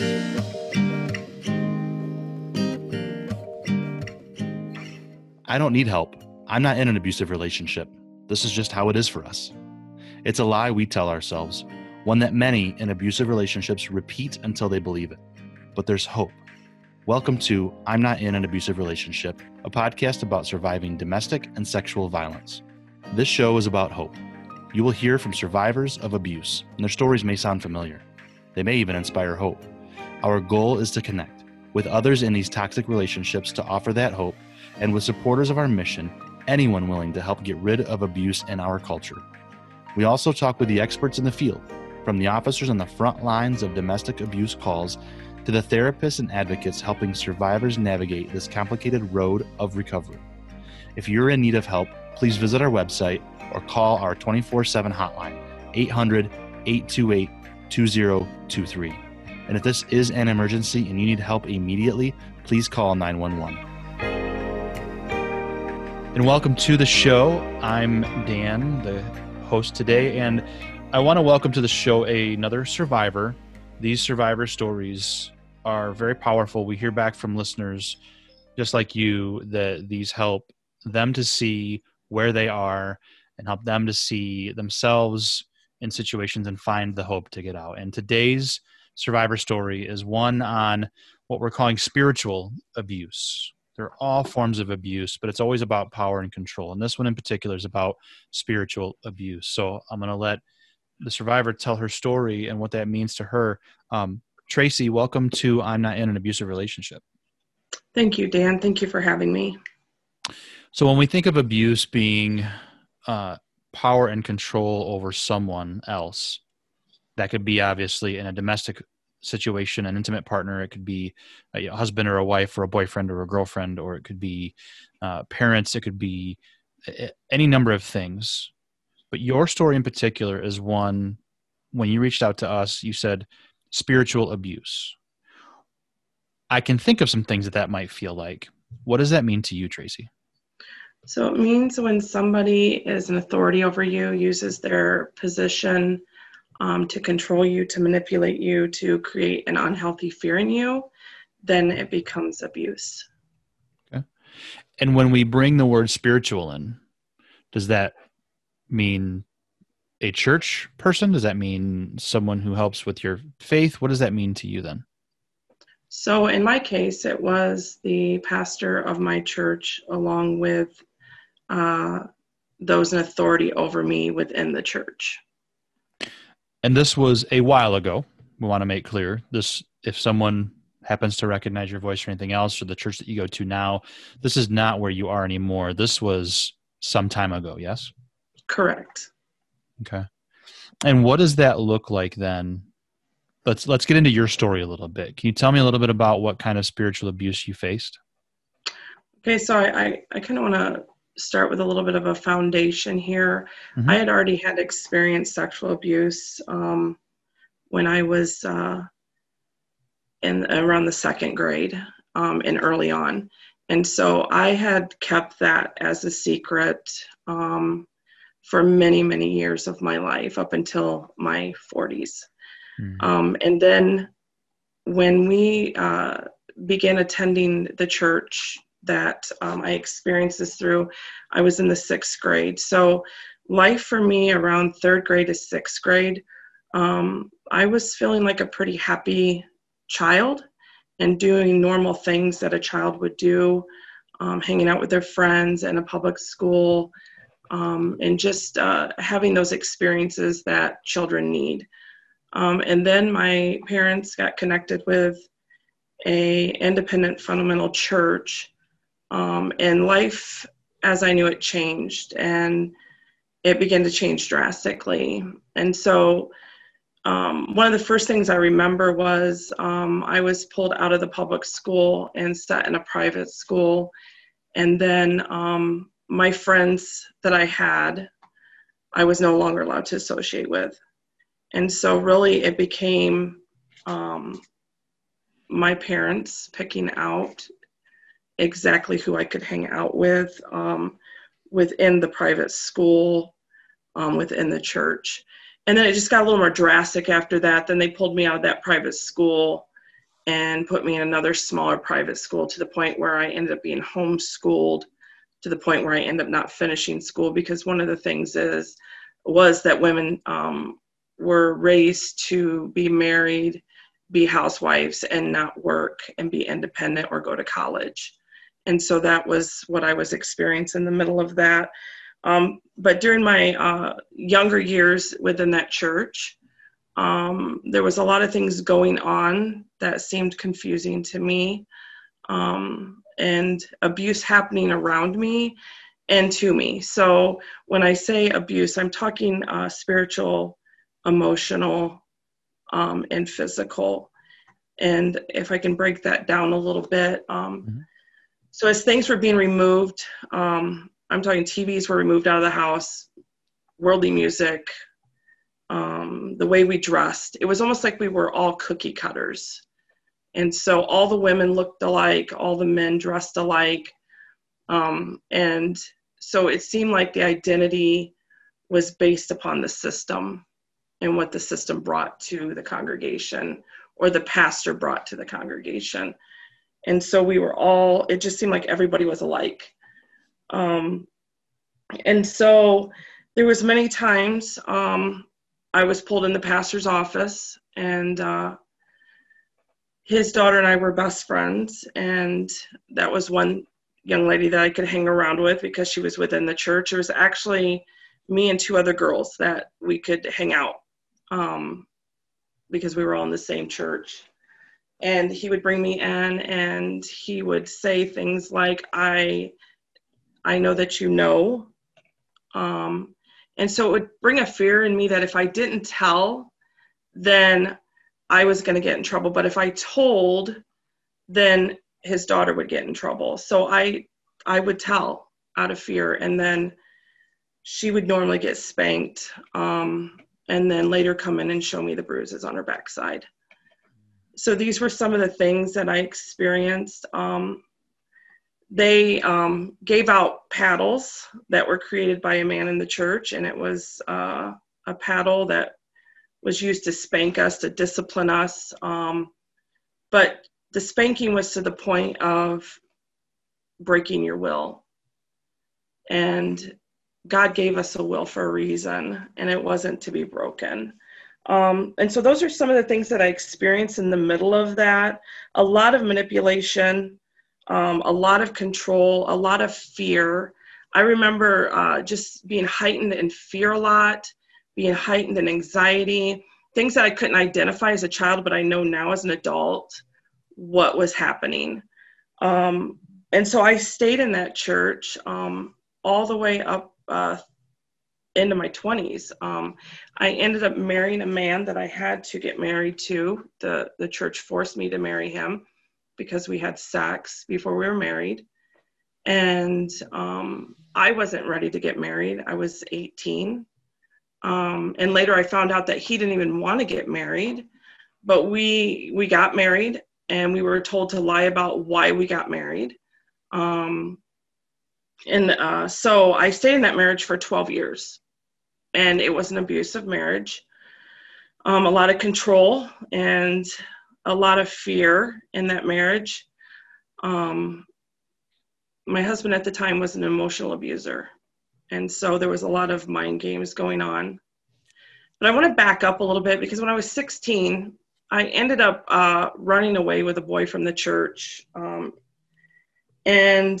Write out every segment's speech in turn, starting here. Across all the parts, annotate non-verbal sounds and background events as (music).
I don't need help. I'm not in an abusive relationship. This is just how it is for us. It's a lie we tell ourselves, one that many in abusive relationships repeat until they believe it. But there's hope. Welcome to I'm Not in an Abusive Relationship, a podcast about surviving domestic and sexual violence. This show is about hope. You will hear from survivors of abuse, and their stories may sound familiar. They may even inspire hope. Our goal is to connect with others in these toxic relationships to offer that hope and with supporters of our mission, anyone willing to help get rid of abuse in our culture. We also talk with the experts in the field, from the officers on the front lines of domestic abuse calls to the therapists and advocates helping survivors navigate this complicated road of recovery. If you're in need of help, please visit our website or call our 24 7 hotline, 800 828 2023. And if this is an emergency and you need help immediately, please call 911 and welcome to the show. I'm Dan, the host today, and I want to welcome to the show another survivor. These survivor stories are very powerful. We hear back from listeners just like you that these help them to see where they are and help them to see themselves in situations and find the hope to get out. And today's survivor story is one on what we're calling spiritual abuse they're all forms of abuse, but it's always about power and control. And this one in particular is about spiritual abuse. So I'm going to let the survivor tell her story and what that means to her. Um, Tracy, welcome to I'm Not in an Abusive Relationship. Thank you, Dan. Thank you for having me. So, when we think of abuse being uh, power and control over someone else, that could be obviously in a domestic situation, an intimate partner. It could be a husband or a wife or a boyfriend or a girlfriend, or it could be uh, parents. It could be any number of things. But your story in particular is one when you reached out to us, you said spiritual abuse. I can think of some things that that might feel like. What does that mean to you, Tracy? So it means when somebody is an authority over you, uses their position um, to control you, to manipulate you, to create an unhealthy fear in you, then it becomes abuse. Okay. And when we bring the word spiritual in, does that mean a church person? Does that mean someone who helps with your faith? What does that mean to you then? So, in my case, it was the pastor of my church, along with uh, those in authority over me within the church and this was a while ago. We want to make clear this if someone happens to recognize your voice or anything else or the church that you go to now, this is not where you are anymore. This was some time ago, yes? Correct. Okay. And what does that look like then? Let's let's get into your story a little bit. Can you tell me a little bit about what kind of spiritual abuse you faced? Okay, so I, I, I kind of want to start with a little bit of a foundation here. Mm-hmm. I had already had experienced sexual abuse um, when I was uh, in around the second grade um, and early on. And so I had kept that as a secret um, for many, many years of my life up until my 40s. Mm-hmm. Um, and then when we uh, began attending the church that um, I experienced this through. I was in the sixth grade. So, life for me around third grade to sixth grade, um, I was feeling like a pretty happy child and doing normal things that a child would do, um, hanging out with their friends in a public school, um, and just uh, having those experiences that children need. Um, and then my parents got connected with a independent fundamental church um, and life as I knew it changed and it began to change drastically. And so, um, one of the first things I remember was um, I was pulled out of the public school and set in a private school. And then um, my friends that I had, I was no longer allowed to associate with. And so, really, it became um, my parents picking out exactly who I could hang out with um, within the private school, um, within the church. And then it just got a little more drastic after that. Then they pulled me out of that private school and put me in another smaller private school to the point where I ended up being homeschooled to the point where I ended up not finishing school because one of the things is was that women um, were raised to be married, be housewives, and not work and be independent or go to college. And so that was what I was experiencing in the middle of that. Um, but during my uh, younger years within that church, um, there was a lot of things going on that seemed confusing to me, um, and abuse happening around me and to me. So when I say abuse, I'm talking uh, spiritual, emotional, um, and physical. And if I can break that down a little bit, um, mm-hmm. So as things were being removed, um, I'm talking TVs were removed out of the house, worldly music, um, the way we dressed. It was almost like we were all cookie cutters. And so all the women looked alike, all the men dressed alike. Um, and so it seemed like the identity was based upon the system and what the system brought to the congregation or the pastor brought to the congregation. And so we were all, it just seemed like everybody was alike. Um, and so there was many times um, I was pulled in the pastor's office, and uh, his daughter and I were best friends, and that was one young lady that I could hang around with because she was within the church. It was actually me and two other girls that we could hang out um, because we were all in the same church. And he would bring me in, and he would say things like, "I, I know that you know." Um, and so it would bring a fear in me that if I didn't tell, then I was going to get in trouble. But if I told, then his daughter would get in trouble. So I I would tell out of fear, and then she would normally get spanked, um, and then later come in and show me the bruises on her backside. So these were some of the things that I experienced. Um, they um, gave out paddles that were created by a man in the church, and it was uh, a paddle that was used to spank us, to discipline us. Um, but the spanking was to the point of breaking your will. And God gave us a will for a reason, and it wasn't to be broken. Um, and so, those are some of the things that I experienced in the middle of that. A lot of manipulation, um, a lot of control, a lot of fear. I remember uh, just being heightened in fear a lot, being heightened in anxiety, things that I couldn't identify as a child, but I know now as an adult what was happening. Um, and so I stayed in that church um, all the way up uh, into my 20s. Um, I ended up marrying a man that I had to get married to. The, the church forced me to marry him because we had sex before we were married. And um, I wasn't ready to get married. I was 18. Um, and later I found out that he didn't even want to get married. But we we got married and we were told to lie about why we got married. Um, and uh, so I stayed in that marriage for 12 years. And it was an abusive marriage. Um, a lot of control and a lot of fear in that marriage. Um, my husband at the time was an emotional abuser. And so there was a lot of mind games going on. But I want to back up a little bit because when I was 16, I ended up uh, running away with a boy from the church. Um, and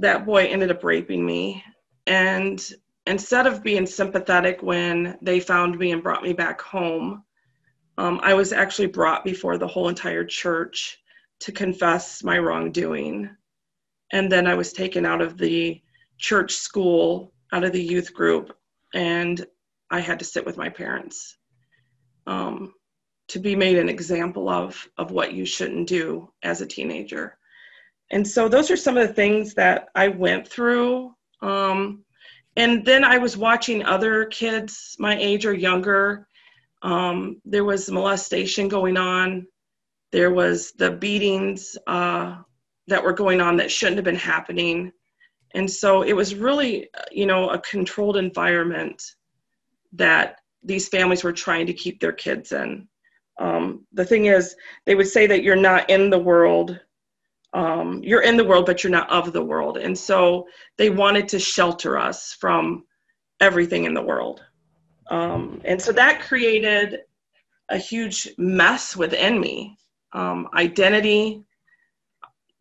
that boy ended up raping me. And instead of being sympathetic when they found me and brought me back home, um, I was actually brought before the whole entire church to confess my wrongdoing. And then I was taken out of the church school, out of the youth group, and I had to sit with my parents um, to be made an example of, of what you shouldn't do as a teenager. And so those are some of the things that I went through. Um, and then I was watching other kids my age or younger um, there was molestation going on. There was the beatings uh, that were going on that shouldn't have been happening. And so it was really, you know, a controlled environment that these families were trying to keep their kids in. Um, the thing is, they would say that you're not in the world. Um, you're in the world, but you're not of the world. And so they wanted to shelter us from everything in the world. Um, and so that created a huge mess within me. Um, identity,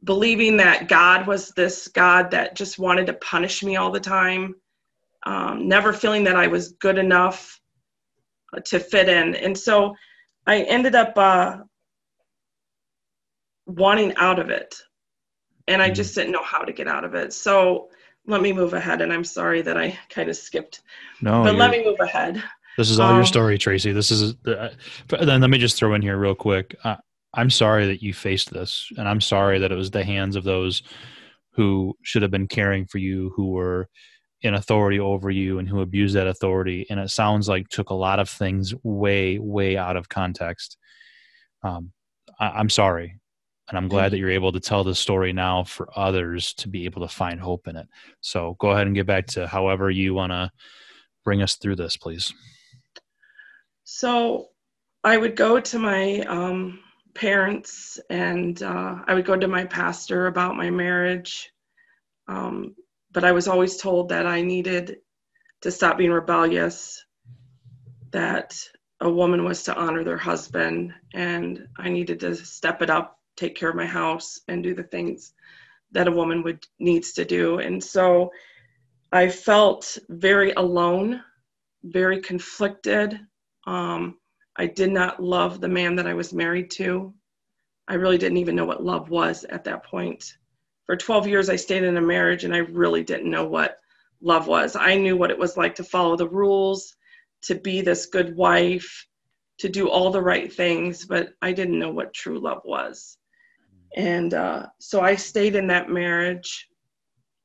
believing that God was this God that just wanted to punish me all the time, um, never feeling that I was good enough to fit in. And so I ended up uh, wanting out of it. And I mm-hmm. just didn't know how to get out of it. So let me move ahead. And I'm sorry that I kind of skipped. No, but let me move ahead. This is all um, your story, Tracy. This is uh, then. Let me just throw in here real quick. Uh, I'm sorry that you faced this, and I'm sorry that it was the hands of those who should have been caring for you, who were in authority over you, and who abused that authority. And it sounds like took a lot of things way, way out of context. Um, I, am sorry, and I'm glad that you're able to tell this story now for others to be able to find hope in it. So go ahead and get back to however you want to bring us through this, please. So I would go to my um, parents and uh, I would go to my pastor about my marriage. Um, but I was always told that I needed to stop being rebellious, that a woman was to honor their husband, and I needed to step it up, take care of my house, and do the things that a woman would needs to do. And so I felt very alone, very conflicted. Um, I did not love the man that I was married to. I really didn't even know what love was at that point. For 12 years, I stayed in a marriage and I really didn't know what love was. I knew what it was like to follow the rules, to be this good wife, to do all the right things, but I didn't know what true love was. And uh, so I stayed in that marriage.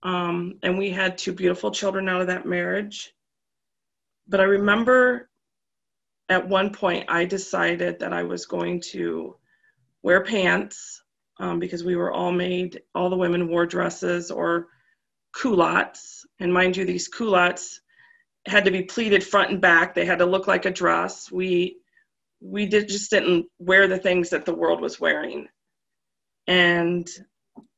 Um, and we had two beautiful children out of that marriage. But I remember at one point I decided that I was going to wear pants um, because we were all made, all the women wore dresses or culottes. And mind you, these culottes had to be pleated front and back. They had to look like a dress. We we did just didn't wear the things that the world was wearing. And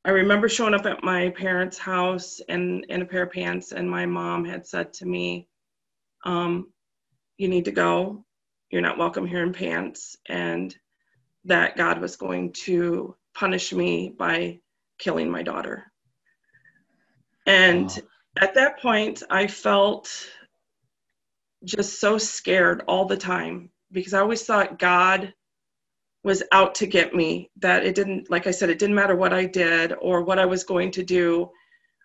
I remember showing up at my parents' house in, in a pair of pants, and my mom had said to me, um, You need to go you're not welcome here in pants, and that God was going to punish me by killing my daughter. And wow. at that point, I felt just so scared all the time because I always thought God was out to get me. That it didn't, like I said, it didn't matter what I did or what I was going to do.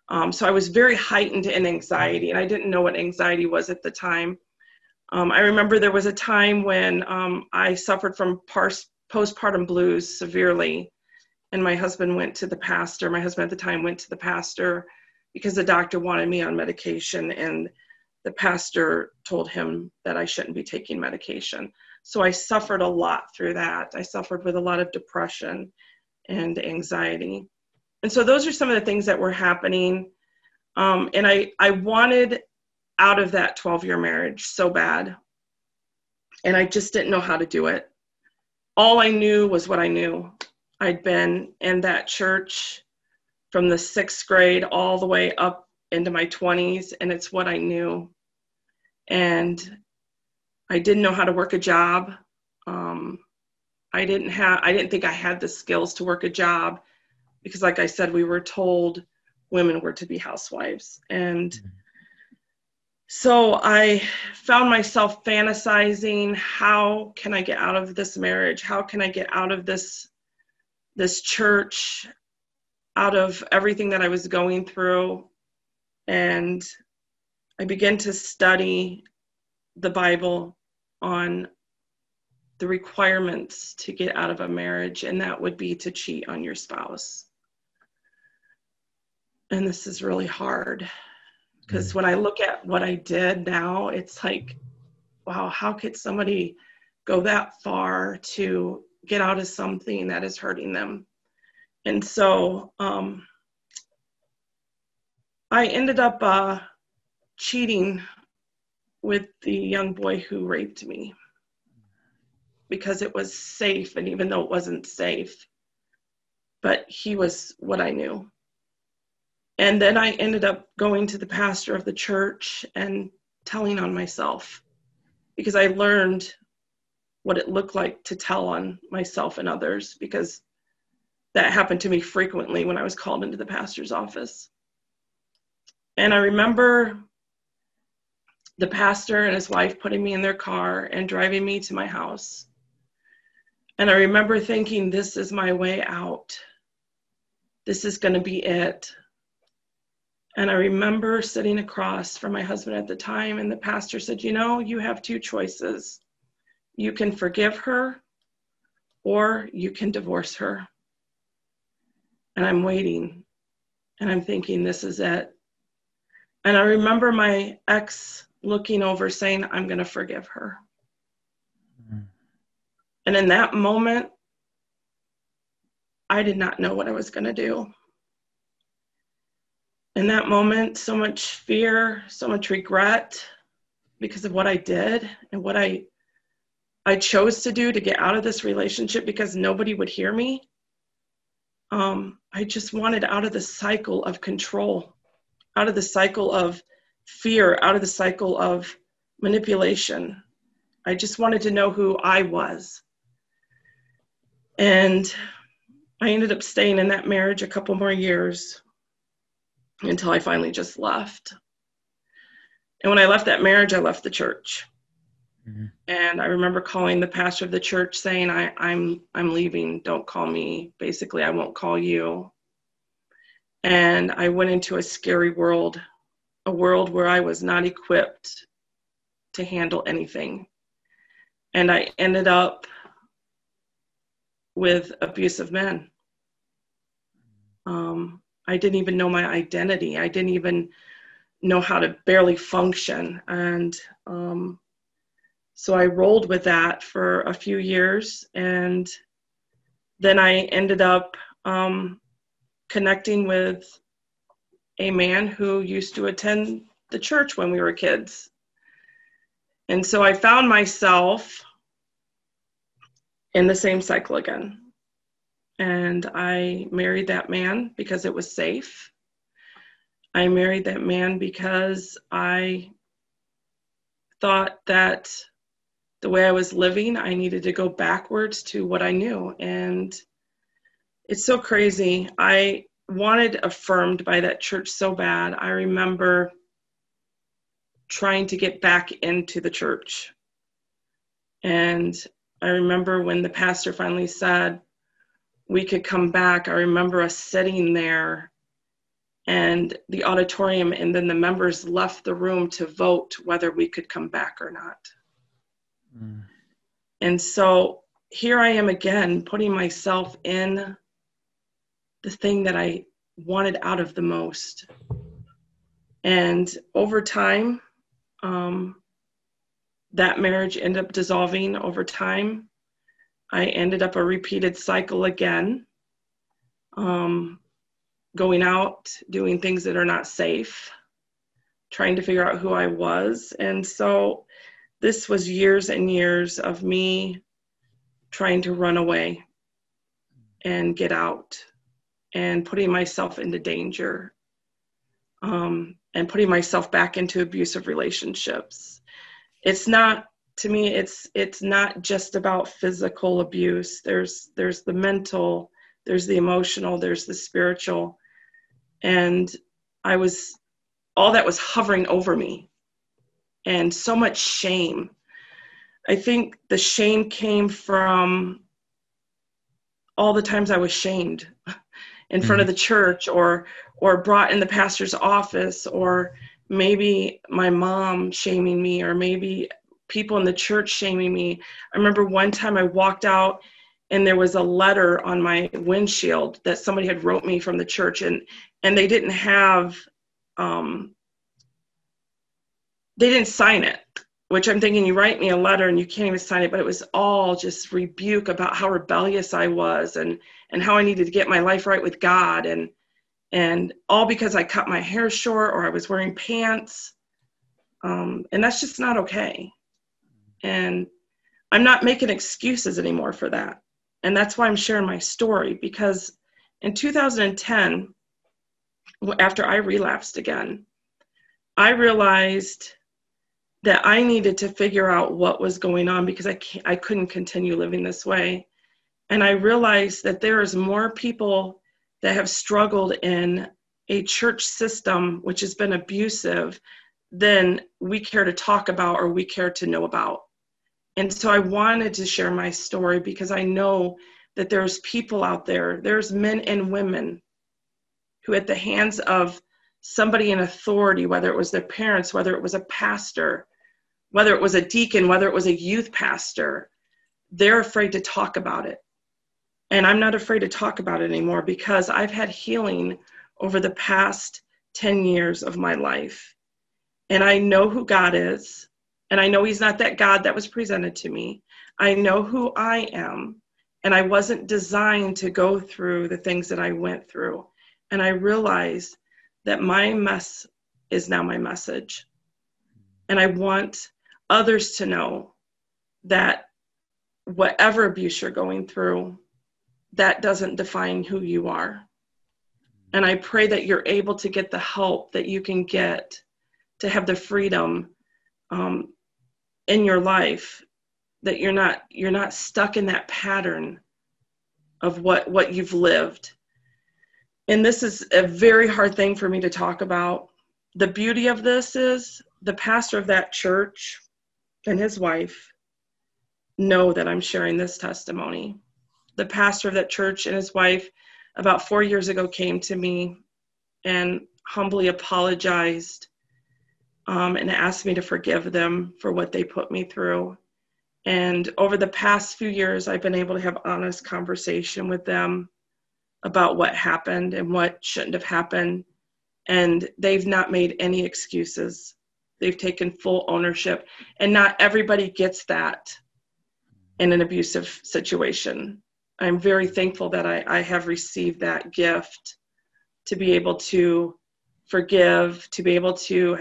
Um, so I was very heightened in anxiety, and I didn't know what anxiety was at the time. Um, I remember there was a time when um, I suffered from pars- postpartum blues severely, and my husband went to the pastor. My husband at the time went to the pastor because the doctor wanted me on medication, and the pastor told him that I shouldn't be taking medication. So I suffered a lot through that. I suffered with a lot of depression and anxiety. And so those are some of the things that were happening. Um, and I, I wanted out of that 12 year marriage so bad. And I just didn't know how to do it. All I knew was what I knew. I'd been in that church from the sixth grade all the way up into my 20s, and it's what I knew. And I didn't know how to work a job. Um, I didn't have I didn't think I had the skills to work a job because like I said we were told women were to be housewives and mm-hmm. So I found myself fantasizing how can I get out of this marriage? How can I get out of this this church? Out of everything that I was going through and I began to study the Bible on the requirements to get out of a marriage, and that would be to cheat on your spouse. And this is really hard because mm. when I look at what I did now, it's like, wow, how could somebody go that far to get out of something that is hurting them? And so um, I ended up uh, cheating with the young boy who raped me. because it was safe, and even though it wasn't safe, but he was what I knew. And then I ended up going to the pastor of the church and telling on myself because I learned what it looked like to tell on myself and others because that happened to me frequently when I was called into the pastor's office. And I remember the pastor and his wife putting me in their car and driving me to my house. And I remember thinking, this is my way out. This is going to be it. And I remember sitting across from my husband at the time, and the pastor said, You know, you have two choices. You can forgive her, or you can divorce her. And I'm waiting, and I'm thinking, This is it. And I remember my ex looking over saying, I'm going to forgive her. Mm-hmm. And in that moment, I did not know what I was going to do. In that moment, so much fear, so much regret because of what I did and what I I chose to do to get out of this relationship because nobody would hear me. Um, I just wanted out of the cycle of control out of the cycle of fear, out of the cycle of manipulation. I just wanted to know who I was. And I ended up staying in that marriage a couple more years until I finally just left. And when I left that marriage, I left the church. Mm-hmm. And I remember calling the pastor of the church saying, I, I'm I'm leaving. Don't call me. Basically, I won't call you and I went into a scary world, a world where I was not equipped to handle anything. And I ended up with abusive men. Um, I didn't even know my identity. I didn't even know how to barely function. And um, so I rolled with that for a few years. And then I ended up um, connecting with a man who used to attend the church when we were kids. And so I found myself in the same cycle again. And I married that man because it was safe. I married that man because I thought that the way I was living, I needed to go backwards to what I knew. And it's so crazy. I wanted affirmed by that church so bad. I remember trying to get back into the church. And I remember when the pastor finally said we could come back, I remember us sitting there and the auditorium, and then the members left the room to vote whether we could come back or not. Mm. And so here I am again, putting myself in the thing that I wanted out of the most. And over time, um, that marriage ended up dissolving over time. I ended up a repeated cycle again, um, going out, doing things that are not safe, trying to figure out who I was. And so this was years and years of me trying to run away and get out and putting myself into danger um, and putting myself back into abusive relationships. It's not to me it's it's not just about physical abuse. There's there's the mental there's the emotional there's the spiritual. And i was all that was hovering over me. And so much shame. I think the shame came from all the times i was shamed (laughs) in front mm-hmm. of the church or or brought in the pastor's office or maybe my mom shaming me or maybe people in the church shaming me i remember one time i walked out and there was a letter on my windshield that somebody had wrote me from the church and and they didn't have um, they didn't sign it which i'm thinking you write me a letter and you can't even sign it but it was all just rebuke about how rebellious i was and and how I needed to get my life right with God and and all because I cut my hair short or I was wearing pants. Um, and that's just not okay. And I'm not making excuses anymore for that. And that's why I'm sharing my story because in 2010, after I relapsed again, I realized that I needed to figure out what was going on because I can't, I couldn't continue living this way. And I realized that there is more people that have struggled in a church system which has been abusive than we care to talk about or we care to know about. And so I wanted to share my story because I know that there's people out there, there's men and women who, at the hands of somebody in authority, whether it was their parents, whether it was a pastor, whether it was a deacon, whether it was a youth pastor, they're afraid to talk about it. And I'm not afraid to talk about it anymore because I've had healing over the past 10 years of my life. And I know who God is. And I know He's not that God that was presented to me. I know who I am. And I wasn't designed to go through the things that I went through. And I realized that my mess is now my message. And I want others to know that whatever abuse you're going through, that doesn't define who you are. And I pray that you're able to get the help that you can get to have the freedom um, in your life that you're not you're not stuck in that pattern of what what you've lived and this is a very hard thing for me to talk about the beauty of this is the pastor of that church and his wife know that i'm sharing this testimony the pastor of that church and his wife about four years ago came to me and humbly apologized um, and asked me to forgive them for what they put me through. And over the past few years, I've been able to have honest conversation with them about what happened and what shouldn't have happened. And they've not made any excuses. They've taken full ownership. And not everybody gets that in an abusive situation. I'm very thankful that I, I have received that gift to be able to forgive, to be able to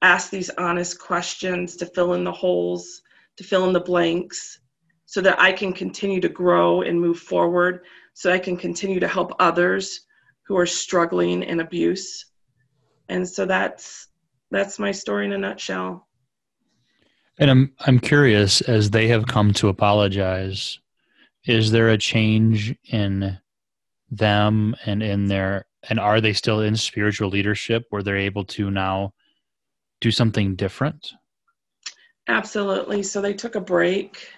ask these honest questions, to fill in the holes, to fill in the blanks, so that I can continue to grow and move forward, so I can continue to help others who are struggling in abuse. And so that's that's my story in a nutshell. And I'm I'm curious as they have come to apologize, is there a change in them and in their and are they still in spiritual leadership where they're able to now do something different? Absolutely. So they took a break.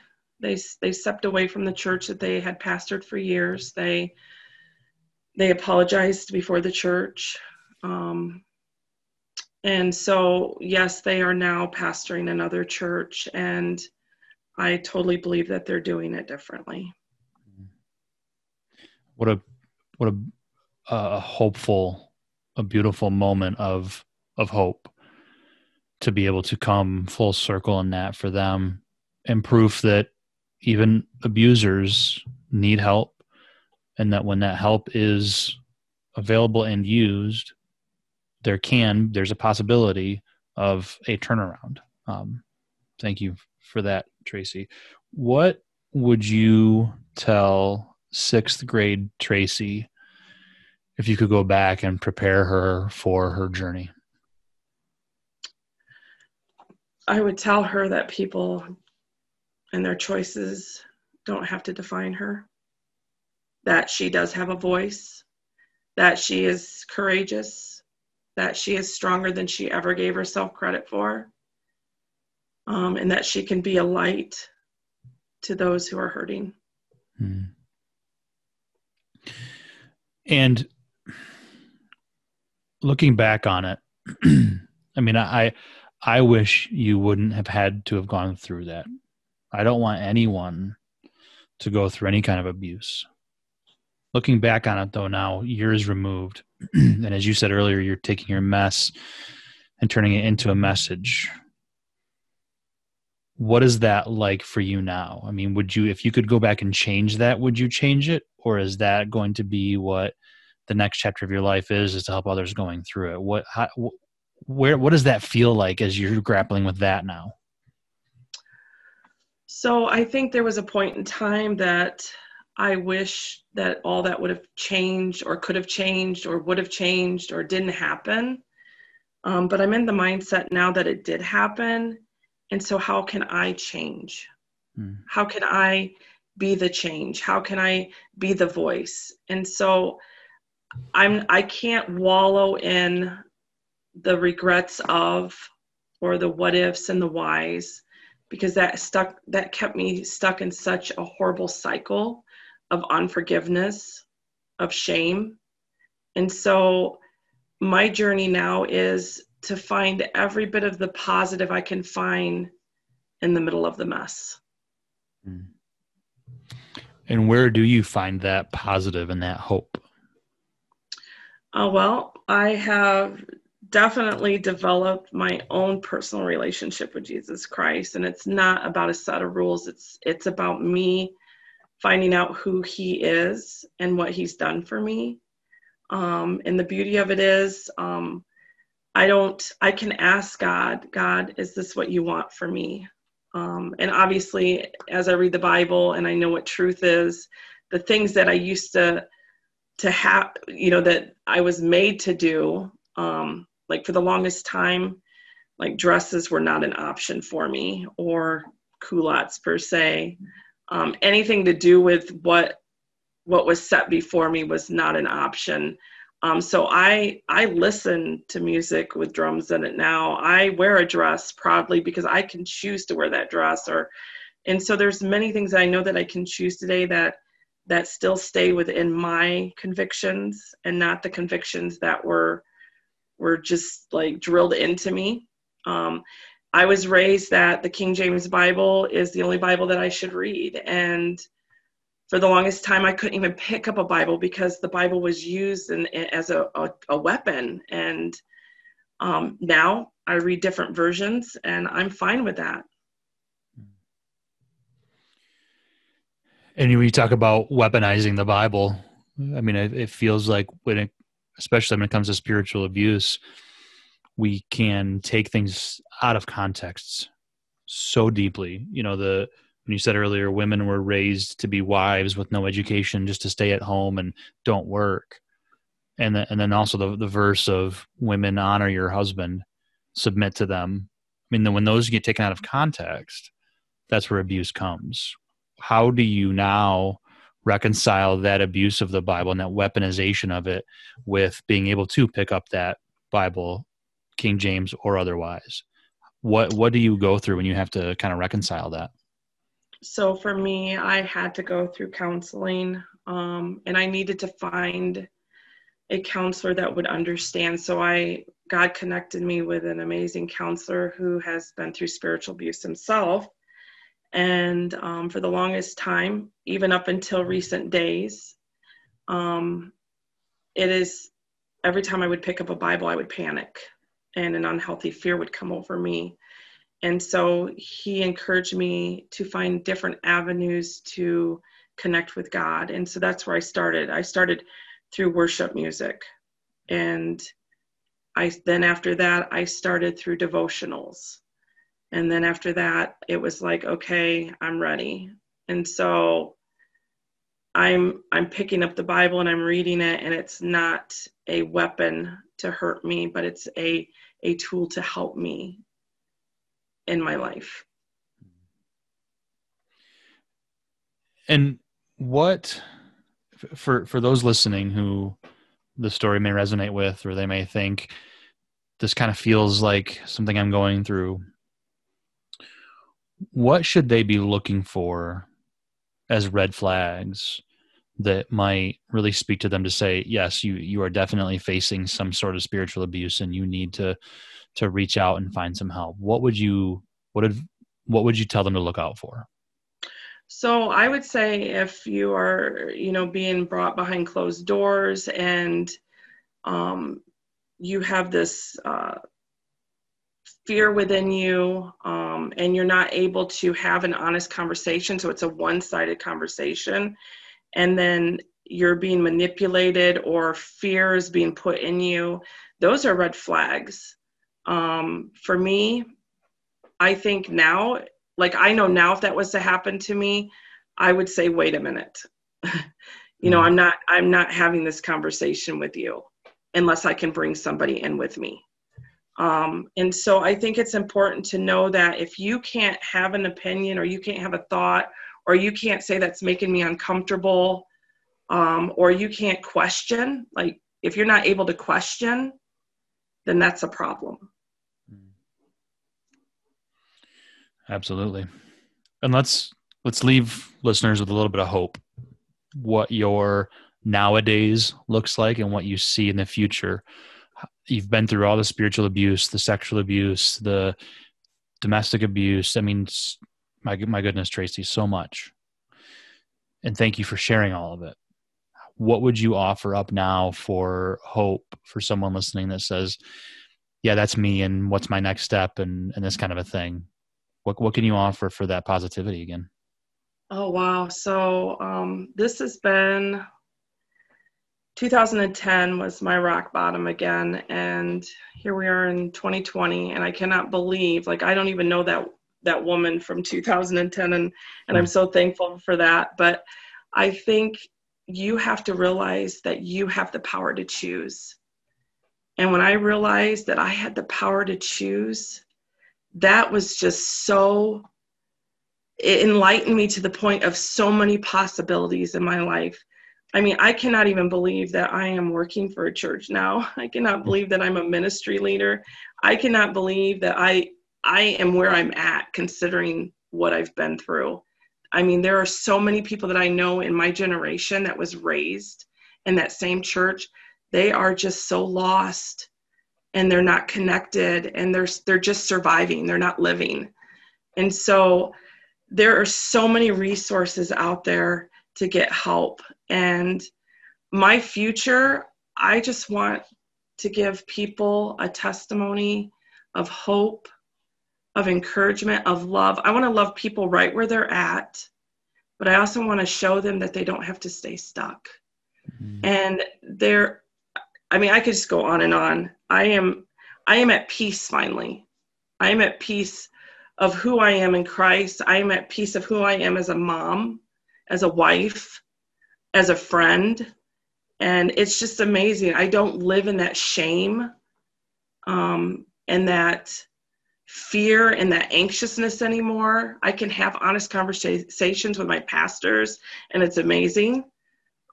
They they stepped away from the church that they had pastored for years. They they apologized before the church. Um, and so, yes, they are now pastoring another church, and I totally believe that they're doing it differently. Mm-hmm. What a what a, a hopeful, a beautiful moment of of hope to be able to come full circle in that for them and proof that even abusers need help and that when that help is available and used there can there's a possibility of a turnaround. Um, thank you for that tracy. What would you tell sixth grade tracy if you could go back and prepare her for her journey? I would tell her that people and their choices don't have to define her, that she does have a voice, that she is courageous, that she is stronger than she ever gave herself credit for, um, and that she can be a light to those who are hurting. Hmm. And looking back on it, (clears throat) I mean, I I wish you wouldn't have had to have gone through that. I don't want anyone to go through any kind of abuse. Looking back on it though now, years removed, (clears throat) and as you said earlier, you're taking your mess and turning it into a message. What is that like for you now? I mean, would you if you could go back and change that, would you change it? Or is that going to be what the next chapter of your life is is to help others going through it? What how, where what does that feel like as you're grappling with that now So I think there was a point in time that I wish that all that would have changed or could have changed or would have changed or didn't happen. Um, but I'm in the mindset now that it did happen. And so, how can I change? Hmm. How can I be the change? How can I be the voice? And so, I'm I can't wallow in the regrets of or the what ifs and the whys because that stuck that kept me stuck in such a horrible cycle of unforgiveness, of shame. And so my journey now is to find every bit of the positive I can find in the middle of the mess. Hmm. And where do you find that positive and that hope? Uh, well, I have definitely developed my own personal relationship with Jesus Christ, and it's not about a set of rules. It's it's about me finding out who he is and what he's done for me. Um, and the beauty of it is, um, I don't, I can ask God, God, is this what you want for me? Um, and obviously, as I read the Bible and I know what truth is, the things that I used to, to have, you know, that I was made to do, um, like for the longest time, like dresses were not an option for me or culottes per se um, anything to do with what what was set before me was not an option. Um, so I I listen to music with drums in it now. I wear a dress proudly because I can choose to wear that dress or and so there's many things I know that I can choose today that that still stay within my convictions and not the convictions that were were just like drilled into me. Um, I was raised that the King James Bible is the only Bible that I should read. And for the longest time, I couldn't even pick up a Bible because the Bible was used in, as a, a, a weapon. And um, now I read different versions and I'm fine with that. And you talk about weaponizing the Bible, I mean, it, it feels like when it, especially when it comes to spiritual abuse, we can take things out of contexts so deeply. You know, the when you said earlier, women were raised to be wives with no education, just to stay at home and don't work. And then, and then also the the verse of women honor your husband, submit to them. I mean, when those get taken out of context, that's where abuse comes. How do you now reconcile that abuse of the Bible and that weaponization of it with being able to pick up that Bible King James or otherwise. What what do you go through when you have to kind of reconcile that? So for me, I had to go through counseling, um, and I needed to find a counselor that would understand. So I God connected me with an amazing counselor who has been through spiritual abuse himself. And um, for the longest time, even up until recent days, um, it is every time I would pick up a Bible, I would panic and an unhealthy fear would come over me. And so he encouraged me to find different avenues to connect with God. And so that's where I started. I started through worship music. And I then after that I started through devotionals. And then after that it was like okay, I'm ready. And so I'm I'm picking up the Bible and I'm reading it and it's not a weapon to hurt me, but it's a a tool to help me in my life. And what for for those listening who the story may resonate with or they may think this kind of feels like something I'm going through what should they be looking for as red flags that might really speak to them to say yes you you are definitely facing some sort of spiritual abuse and you need to to reach out and find some help. What would you what would what would you tell them to look out for? So i would say if you are you know being brought behind closed doors and um, you have this uh, fear within you um, and you're not able to have an honest conversation so it's a one-sided conversation and then you're being manipulated or fear is being put in you, those are red flags. Um, for me, I think now like I know now if that was to happen to me, I would say, wait a minute. (laughs) you know, mm-hmm. I'm not I'm not having this conversation with you unless I can bring somebody in with me. Um, and so I think it's important to know that if you can't have an opinion or you can't have a thought or you can't say that's making me uncomfortable um, or you can't question, like if you're not able to question, then that's a problem. Absolutely. And let's let's leave listeners with a little bit of hope. What your nowadays looks like and what you see in the future. You've been through all the spiritual abuse, the sexual abuse, the domestic abuse. I mean, my my goodness, Tracy, so much. And thank you for sharing all of it. What would you offer up now for hope for someone listening that says, "Yeah, that's me," and what's my next step, and and this kind of a thing? What what can you offer for that positivity again? Oh wow! So um, this has been 2010 was my rock bottom again, and here we are in 2020, and I cannot believe like I don't even know that that woman from 2010 and and I'm mm. so thankful for that. But I think you have to realize that you have the power to choose. And when I realized that I had the power to choose that was just so it enlightened me to the point of so many possibilities in my life. I mean, I cannot even believe that I am working for a church now. (laughs) I cannot mm. believe that I'm a ministry leader. I cannot believe that I I am where I'm at considering what I've been through. I mean, there are so many people that I know in my generation that was raised in that same church. They are just so lost and they're not connected and they're they're just surviving. They're not living. And so there are so many resources out there to get help and my future, I just want to give people a testimony of hope of encouragement, of love. I want to love people right where they're at, but I also want to show them that they don't have to stay stuck. Mm-hmm. And they're, I mean, I could just go on and on. I am, I am at peace finally. I am at peace of who I am in Christ. I am at peace of who I am as a mom, as a wife, as a friend. And it's just amazing. I don't live in that shame um, and that fear and that anxiousness anymore. I can have honest conversations with my pastors, and it's amazing.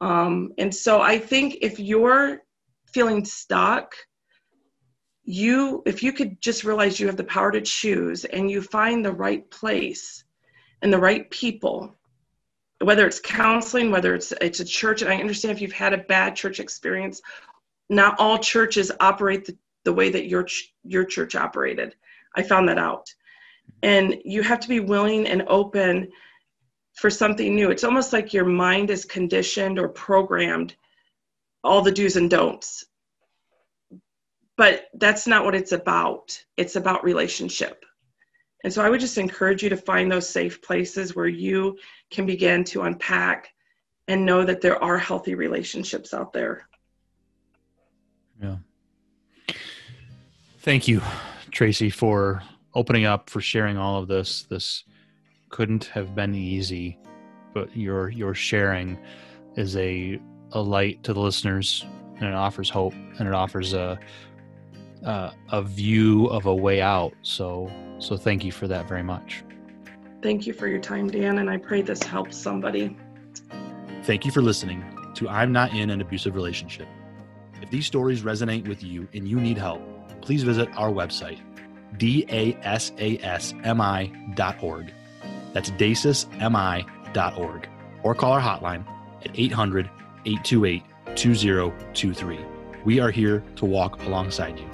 Um, and so I think if you're feeling stuck, you if you could just realize you have the power to choose and you find the right place and the right people whether it's counseling whether it's it's a church and i understand if you've had a bad church experience not all churches operate the, the way that your your church operated I found that out. And you have to be willing and open for something new. It's almost like your mind is conditioned or programmed all the do's and don'ts. But that's not what it's about. It's about relationship. And so I would just encourage you to find those safe places where you can begin to unpack and know that there are healthy relationships out there. Yeah. Thank you. Tracy, for opening up, for sharing all of this. This couldn't have been easy, but your your sharing is a a light to the listeners, and it offers hope, and it offers a a, a view of a way out. So so thank you for that very much. Thank you for your time, Dan, and I pray this helps somebody. Thank you for listening to I'm Not in an Abusive Relationship. If these stories resonate with you and you need help, please visit our website, dasasmi.org. That's dasasmi.org. Or call our hotline at 800 828 2023. We are here to walk alongside you.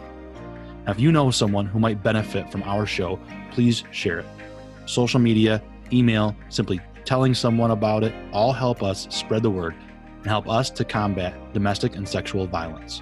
Now, if you know someone who might benefit from our show, please share it. Social media, email, simply telling someone about it all help us spread the word and help us to combat domestic and sexual violence.